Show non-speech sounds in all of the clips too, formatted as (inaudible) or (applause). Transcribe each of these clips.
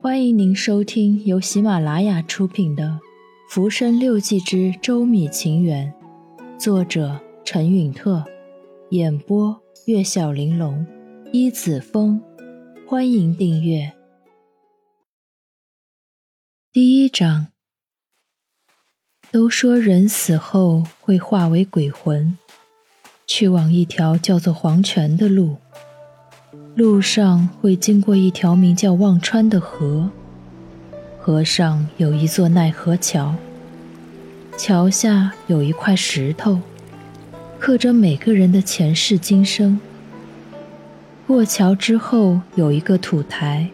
欢迎您收听由喜马拉雅出品的《浮生六记之周米情缘》，作者陈允特，演播月小玲珑、一子风。欢迎订阅。第一章，都说人死后会化为鬼魂，去往一条叫做黄泉的路。路上会经过一条名叫忘川的河，河上有一座奈何桥，桥下有一块石头，刻着每个人的前世今生。过桥之后有一个土台，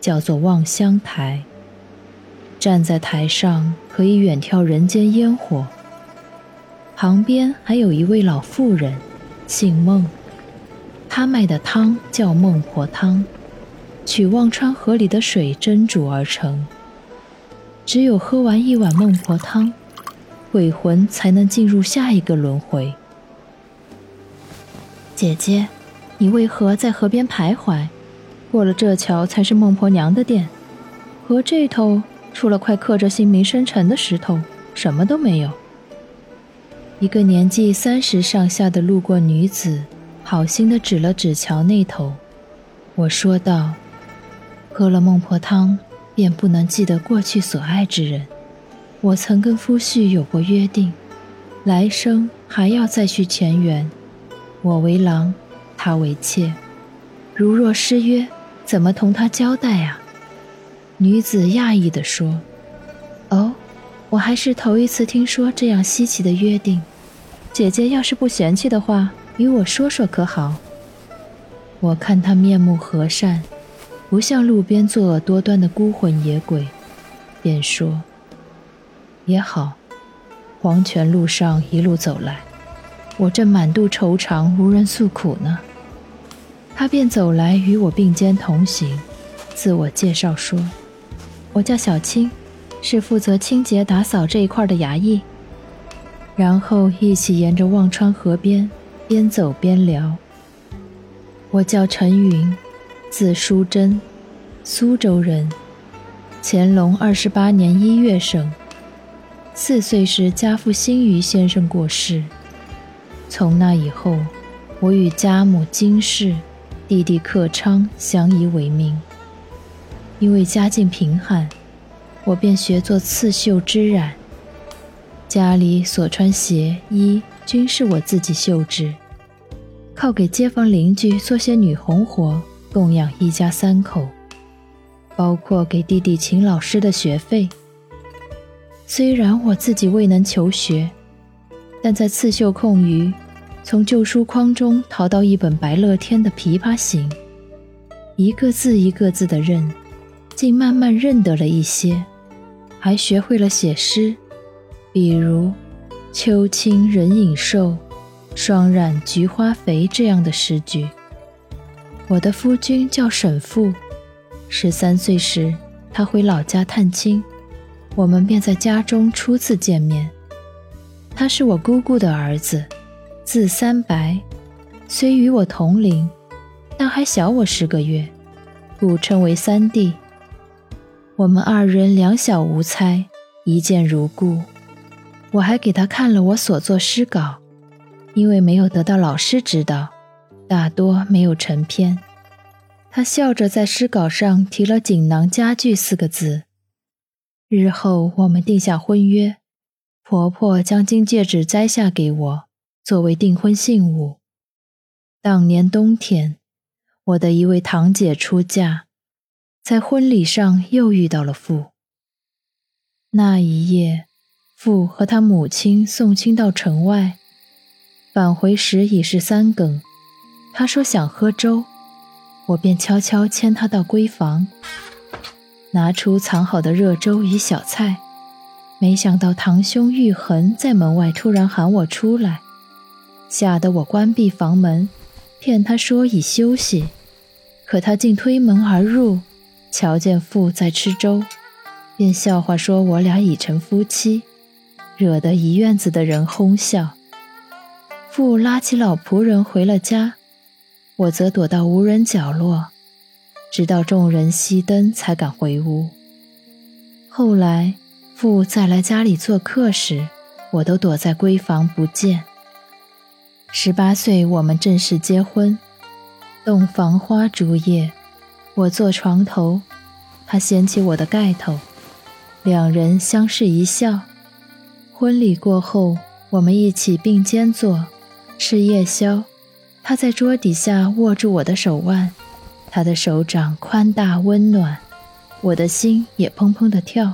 叫做望乡台。站在台上可以远眺人间烟火。旁边还有一位老妇人，姓孟。他卖的汤叫孟婆汤，取忘川河里的水蒸煮而成。只有喝完一碗孟婆汤，鬼魂才能进入下一个轮回。姐姐，你为何在河边徘徊？过了这桥才是孟婆娘的店。河这头除了块刻着姓名生辰的石头，什么都没有。一个年纪三十上下的路过女子。好心的指了指桥那头，我说道：“喝了孟婆汤，便不能记得过去所爱之人。我曾跟夫婿有过约定，来生还要再续前缘。我为郎，他为妾，如若失约，怎么同他交代啊？”女子讶异地说：“哦，我还是头一次听说这样稀奇的约定。姐姐要是不嫌弃的话。”与我说说可好？我看他面目和善，不像路边作恶多端的孤魂野鬼，便说：“也好。”黄泉路上一路走来，我正满肚愁肠，无人诉苦呢。他便走来与我并肩同行，自我介绍说：“我叫小青，是负责清洁打扫这一块的衙役。”然后一起沿着忘川河边。边走边聊。我叫陈云，字淑贞，苏州人。乾隆二十八年一月生。四岁时，家父辛于先生过世。从那以后，我与家母金氏、弟弟克昌相依为命。因为家境贫寒，我便学做刺绣织染。家里所穿鞋衣。均是我自己绣制，靠给街坊邻居做些女红活，供养一家三口，包括给弟弟请老师的学费。虽然我自己未能求学，但在刺绣空余，从旧书框中淘到一本白乐天的《琵琶行》，一个字一个字的认，竟慢慢认得了一些，还学会了写诗，比如。秋清人影瘦，霜染菊花肥这样的诗句。我的夫君叫沈父，十三岁时他回老家探亲，我们便在家中初次见面。他是我姑姑的儿子，字三白，虽与我同龄，但还小我十个月，故称为三弟。我们二人两小无猜，一见如故。我还给他看了我所作诗稿，因为没有得到老师指导，大多没有成篇。他笑着在诗稿上提了“锦囊佳句”四个字。日后我们定下婚约，婆婆将金戒指摘下给我，作为订婚信物。当年冬天，我的一位堂姐出嫁，在婚礼上又遇到了父。那一夜。父和他母亲送亲到城外，返回时已是三更。他说想喝粥，我便悄悄牵他到闺房，拿出藏好的热粥与小菜。没想到堂兄玉衡在门外突然喊我出来，吓得我关闭房门，骗他说已休息。可他竟推门而入，瞧见父在吃粥，便笑话说我俩已成夫妻。惹得一院子的人哄笑。父拉起老仆人回了家，我则躲到无人角落，直到众人熄灯才敢回屋。后来父再来家里做客时，我都躲在闺房不见。十八岁，我们正式结婚，洞房花烛夜，我坐床头，他掀起我的盖头，两人相视一笑。婚礼过后，我们一起并肩坐，吃夜宵。他在桌底下握住我的手腕，他的手掌宽大温暖，我的心也砰砰地跳。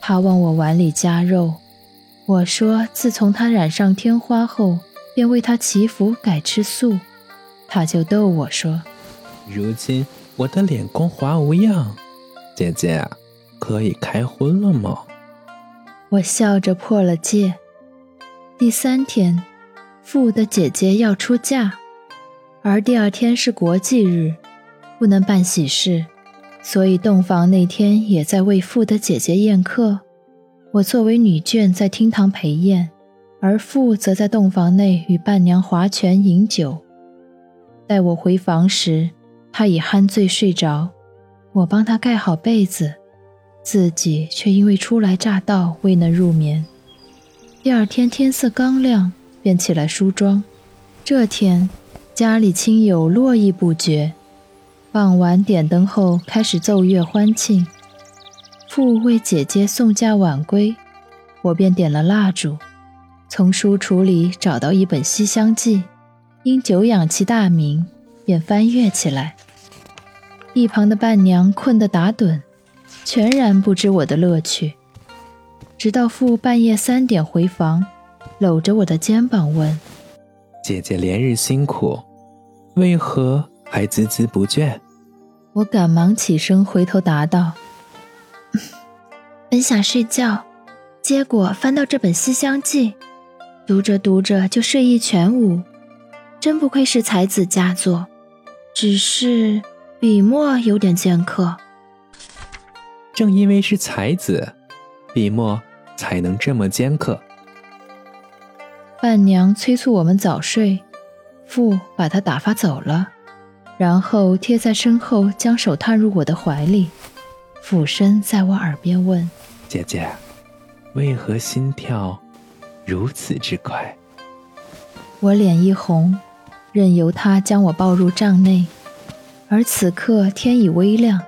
他往我碗里夹肉，我说自从他染上天花后，便为他祈福改吃素。他就逗我说：“如今我的脸光滑无恙，姐姐可以开荤了吗？”我笑着破了戒。第三天。父的姐姐要出嫁，而第二天是国际日，不能办喜事，所以洞房那天也在为父的姐姐宴客。我作为女眷在厅堂陪宴，而父则在洞房内与伴娘划拳饮酒。待我回房时，他已酣醉睡着，我帮他盖好被子，自己却因为初来乍到未能入眠。第二天天色刚亮。便起来梳妆。这天，家里亲友络绎不绝。傍晚点灯后，开始奏乐欢庆。父为姐姐送嫁晚归，我便点了蜡烛，从书橱里找到一本《西厢记》，因久仰其大名，便翻阅起来。一旁的伴娘困得打盹，全然不知我的乐趣。直到父半夜三点回房。搂着我的肩膀问：“姐姐连日辛苦，为何还孜孜不倦？”我赶忙起身回头答道：“本想睡觉，结果翻到这本《西厢记》，读着读着就睡意全无。真不愧是才子佳作，只是笔墨有点尖刻。正因为是才子，笔墨才能这么尖刻。”伴娘催促我们早睡，父把她打发走了，然后贴在身后，将手探入我的怀里，俯身在我耳边问：“姐姐，为何心跳如此之快？”我脸一红，任由他将我抱入帐内。而此刻天已微亮。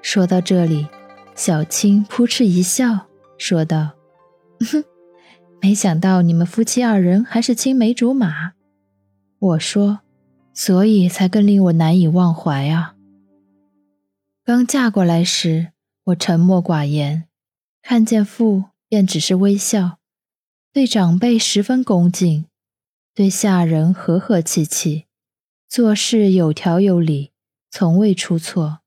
说到这里，小青扑哧一笑，说道：“哼。”没想到你们夫妻二人还是青梅竹马，我说，所以才更令我难以忘怀啊。刚嫁过来时，我沉默寡言，看见父便只是微笑，对长辈十分恭敬，对下人和和气气，做事有条有理，从未出错。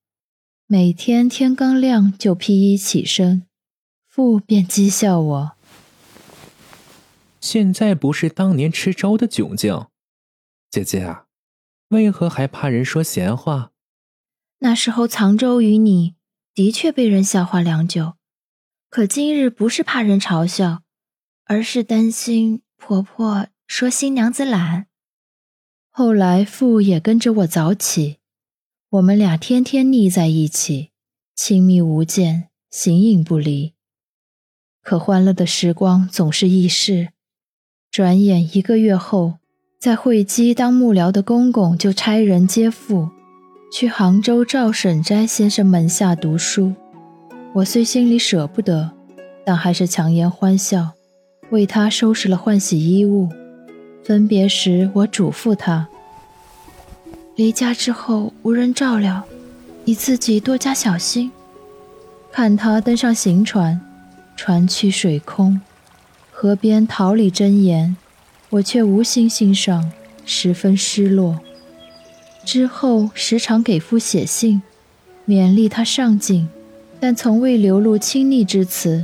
每天天刚亮就披衣起身，父便讥笑我。现在不是当年吃粥的窘境，姐姐啊，为何还怕人说闲话？那时候藏粥于你，的确被人笑话良久。可今日不是怕人嘲笑，而是担心婆婆说新娘子懒。后来父也跟着我早起，我们俩天天腻在一起，亲密无间，形影不离。可欢乐的时光总是易逝。转眼一个月后，在会稽当幕僚的公公就差人接父，去杭州赵沈斋先生门下读书。我虽心里舍不得，但还是强颜欢笑，为他收拾了换洗衣物。分别时，我嘱咐他：离家之后无人照料，你自己多加小心。看他登上行船，船去水空。河边桃李真言，我却无心欣赏，十分失落。之后时常给夫写信，勉励他上进，但从未流露亲昵之词，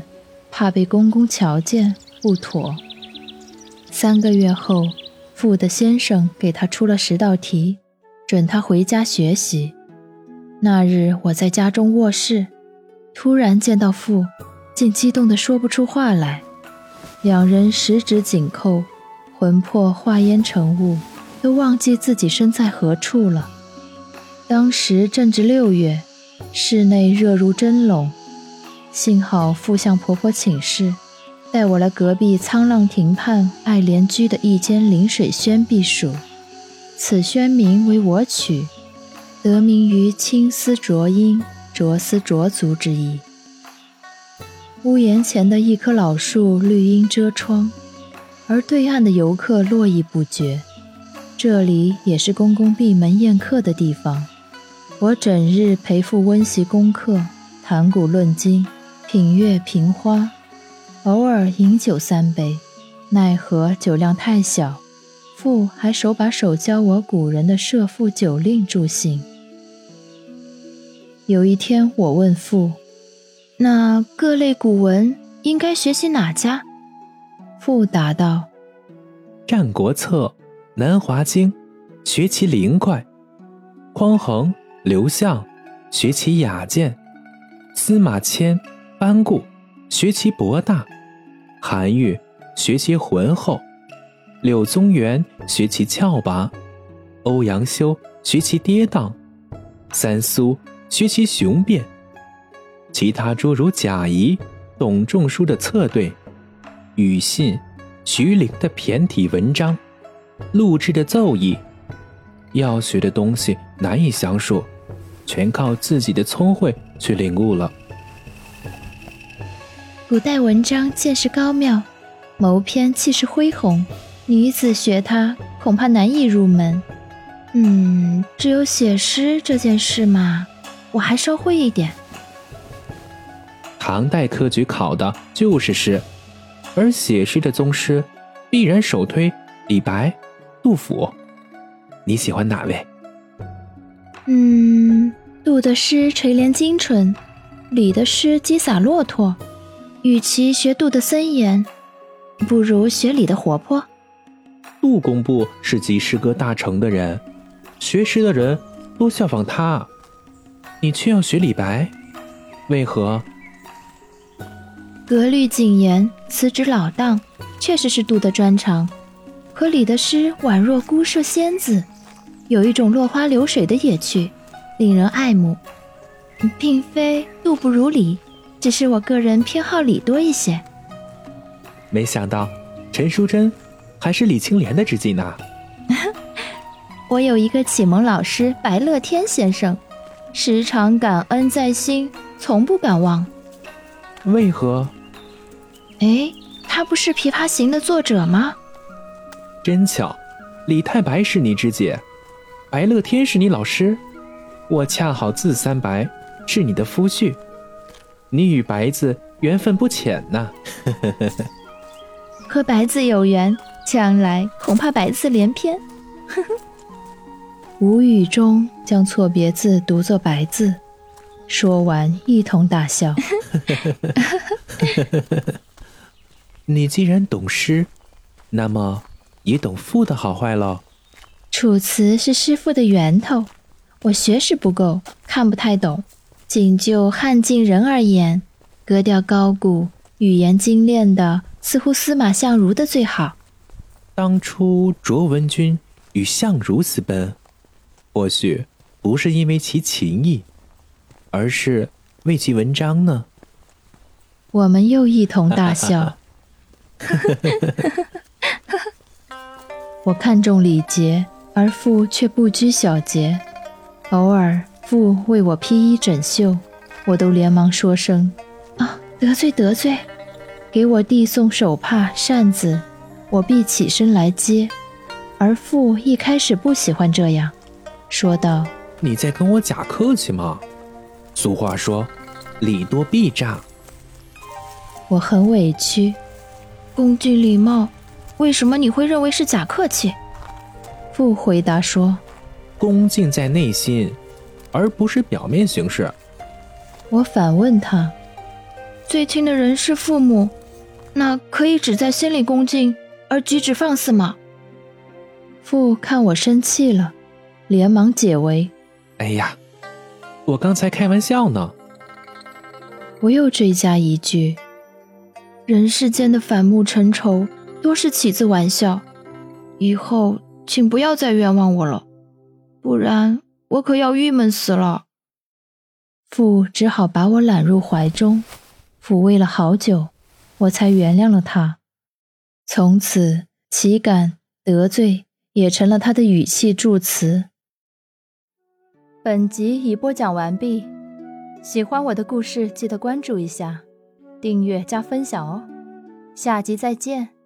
怕被公公瞧见不妥。三个月后，父的先生给他出了十道题，准他回家学习。那日我在家中卧室，突然见到父，竟激动得说不出话来。两人十指紧扣，魂魄化烟成雾，都忘记自己身在何处了。当时正值六月，室内热如蒸笼。幸好父向婆婆请示，带我来隔壁沧浪亭畔爱莲居的一间临水轩避暑。此轩名为我取，得名于青丝着阴、着丝着足之意。屋檐前的一棵老树绿荫遮窗，而对岸的游客络绎不绝。这里也是公公闭门宴客的地方。我整日陪父温习功课，谈古论今。品月评花，偶尔饮酒三杯，奈何酒量太小，父还手把手教我古人的射父酒令助兴。有一天，我问父：“那各类古文应该学习哪家？”父答道：“《战国策》《南华经》，学其灵快；匡衡、刘向，学其雅健；司马迁。”班固学其博大，韩愈学其浑厚，柳宗元学其峭拔，欧阳修学其跌宕，三苏学其雄辩，其他诸如贾谊、董仲舒的策对，庾信、徐陵的骈体文章，陆贽的奏议，要学的东西难以详述，全靠自己的聪慧去领悟了。古代文章见识高妙，谋篇气势恢宏，女子学他恐怕难以入门。嗯，只有写诗这件事嘛，我还稍会一点。唐代科举考的就是诗，而写诗的宗师必然首推李白、杜甫。你喜欢哪位？嗯，杜的诗垂帘精纯，李的诗击洒骆驼。与其学杜的森严，不如学李的活泼。杜工部是集诗歌大成的人，学诗的人都效仿他，你却要学李白，为何？格律谨严，词旨老当，确实是杜的专长。可李的诗宛若孤舍仙子，有一种落花流水的野趣，令人爱慕。并非杜不如李。只是我个人偏好李多一些。没想到陈淑贞还是李青莲的知己呢。(laughs) 我有一个启蒙老师白乐天先生，时常感恩在心，从不敢忘。为何？哎，他不是《琵琶行》的作者吗？真巧，李太白是你知己，白乐天是你老师，我恰好字三白，是你的夫婿。你与白字缘分不浅呐，(laughs) 和白字有缘，将来恐怕百字连篇。呵 (laughs) 呵无语中将错别字读作白字，说完一同大笑。(laughs) 你既然懂诗，那么也懂赋的好坏喽。楚辞是诗赋的源头，我学识不够，看不太懂。仅就汉晋人而言，格调高古、语言精炼的，似乎司马相如的最好。当初卓文君与相如私奔，或许不是因为其情谊，而是为其文章呢。我们又一同大笑。(laughs) 我看重礼节，而父却不拘小节，偶尔。父为我披衣整袖，我都连忙说声：“啊，得罪得罪！”给我递送手帕、扇子，我必起身来接。而父一开始不喜欢这样，说道：“你在跟我假客气吗？俗话说，礼多必诈。”我很委屈，恭敬礼貌，为什么你会认为是假客气？父回答说：“恭敬在内心。”而不是表面形式。我反问他：“最亲的人是父母，那可以只在心里恭敬，而举止放肆吗？”父看我生气了，连忙解围：“哎呀，我刚才开玩笑呢。”我又追加一句：“人世间的反目成仇，多是起自玩笑，以后请不要再冤枉我了，不然。”我可要郁闷死了。父只好把我揽入怀中，抚慰了好久，我才原谅了他。从此，岂敢得罪也成了他的语气助词。本集已播讲完毕，喜欢我的故事记得关注一下，订阅加分享哦。下集再见。